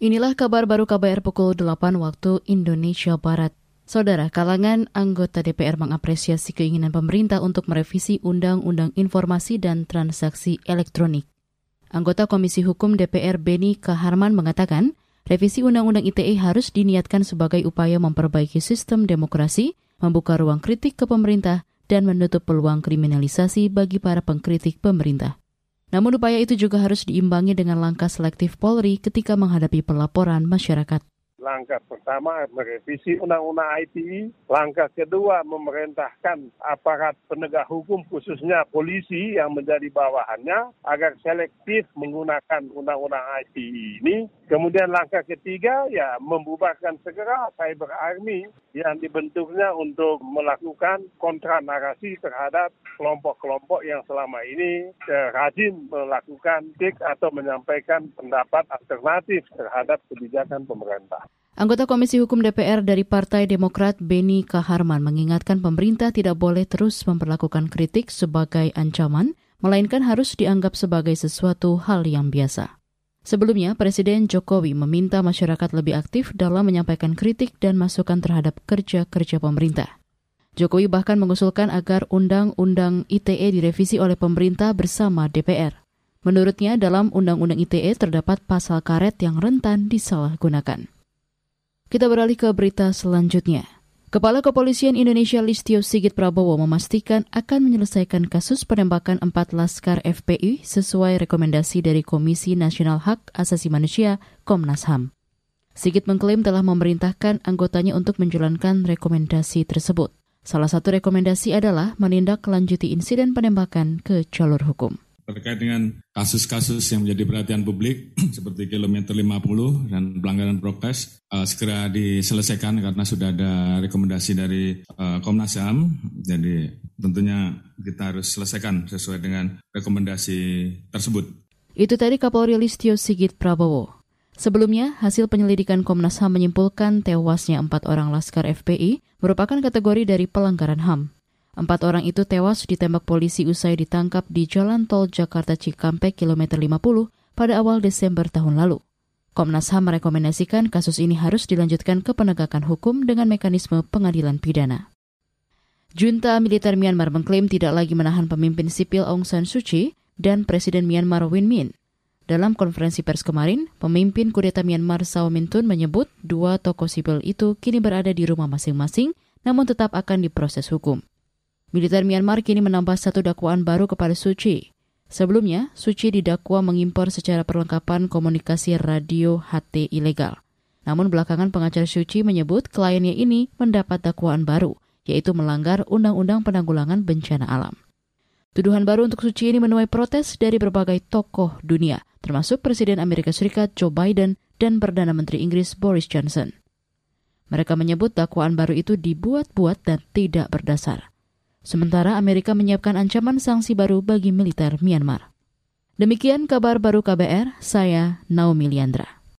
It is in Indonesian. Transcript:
Inilah kabar baru KBR pukul 8 waktu Indonesia Barat. Saudara, kalangan anggota DPR mengapresiasi keinginan pemerintah untuk merevisi Undang-Undang Informasi dan Transaksi Elektronik. Anggota Komisi Hukum DPR Beni Kaharman mengatakan, revisi Undang-Undang ITE harus diniatkan sebagai upaya memperbaiki sistem demokrasi, membuka ruang kritik ke pemerintah, dan menutup peluang kriminalisasi bagi para pengkritik pemerintah. Namun upaya itu juga harus diimbangi dengan langkah selektif Polri ketika menghadapi pelaporan masyarakat. Langkah pertama merevisi Undang-Undang ITE. Langkah kedua memerintahkan aparat penegak hukum khususnya polisi yang menjadi bawahannya agar selektif menggunakan Undang-Undang ITE ini. Kemudian langkah ketiga ya membubarkan segera cyber army yang dibentuknya untuk melakukan kontra narasi terhadap kelompok-kelompok yang selama ini eh, rajin melakukan tik atau menyampaikan pendapat alternatif terhadap kebijakan pemerintah. Anggota Komisi Hukum DPR dari Partai Demokrat Beni Kaharman mengingatkan pemerintah tidak boleh terus memperlakukan kritik sebagai ancaman, melainkan harus dianggap sebagai sesuatu hal yang biasa. Sebelumnya, Presiden Jokowi meminta masyarakat lebih aktif dalam menyampaikan kritik dan masukan terhadap kerja-kerja pemerintah. Jokowi bahkan mengusulkan agar Undang-Undang ITE direvisi oleh pemerintah bersama DPR. Menurutnya, dalam Undang-Undang ITE terdapat pasal karet yang rentan disalahgunakan. Kita beralih ke berita selanjutnya. Kepala Kepolisian Indonesia Listio Sigit Prabowo memastikan akan menyelesaikan kasus penembakan empat laskar FPI sesuai rekomendasi dari Komisi Nasional Hak Asasi Manusia Komnas HAM. Sigit mengklaim telah memerintahkan anggotanya untuk menjalankan rekomendasi tersebut. Salah satu rekomendasi adalah menindaklanjuti insiden penembakan ke jalur hukum terkait dengan kasus-kasus yang menjadi perhatian publik seperti kilometer 50 dan pelanggaran prokes uh, segera diselesaikan karena sudah ada rekomendasi dari uh, Komnas HAM. Jadi tentunya kita harus selesaikan sesuai dengan rekomendasi tersebut. Itu tadi Kapolri Listio Sigit Prabowo. Sebelumnya, hasil penyelidikan Komnas HAM menyimpulkan tewasnya empat orang laskar FPI merupakan kategori dari pelanggaran HAM. Empat orang itu tewas ditembak polisi usai ditangkap di Jalan Tol Jakarta Cikampek kilometer 50 pada awal Desember tahun lalu. Komnas HAM merekomendasikan kasus ini harus dilanjutkan ke penegakan hukum dengan mekanisme pengadilan pidana. Junta militer Myanmar mengklaim tidak lagi menahan pemimpin sipil Aung San Suu Kyi dan Presiden Myanmar Win Min. Dalam konferensi pers kemarin, pemimpin kudeta Myanmar Sao Min Tun menyebut dua tokoh sipil itu kini berada di rumah masing-masing, namun tetap akan diproses hukum. Militer Myanmar kini menambah satu dakwaan baru kepada Suci. Sebelumnya, Suci didakwa mengimpor secara perlengkapan komunikasi radio HT ilegal. Namun belakangan pengacara Suci menyebut kliennya ini mendapat dakwaan baru, yaitu melanggar Undang-Undang Penanggulangan Bencana Alam. Tuduhan baru untuk Suci ini menuai protes dari berbagai tokoh dunia, termasuk Presiden Amerika Serikat Joe Biden dan Perdana Menteri Inggris Boris Johnson. Mereka menyebut dakwaan baru itu dibuat-buat dan tidak berdasar. Sementara Amerika menyiapkan ancaman sanksi baru bagi militer Myanmar. Demikian kabar baru KBR, saya Naomi Liandra.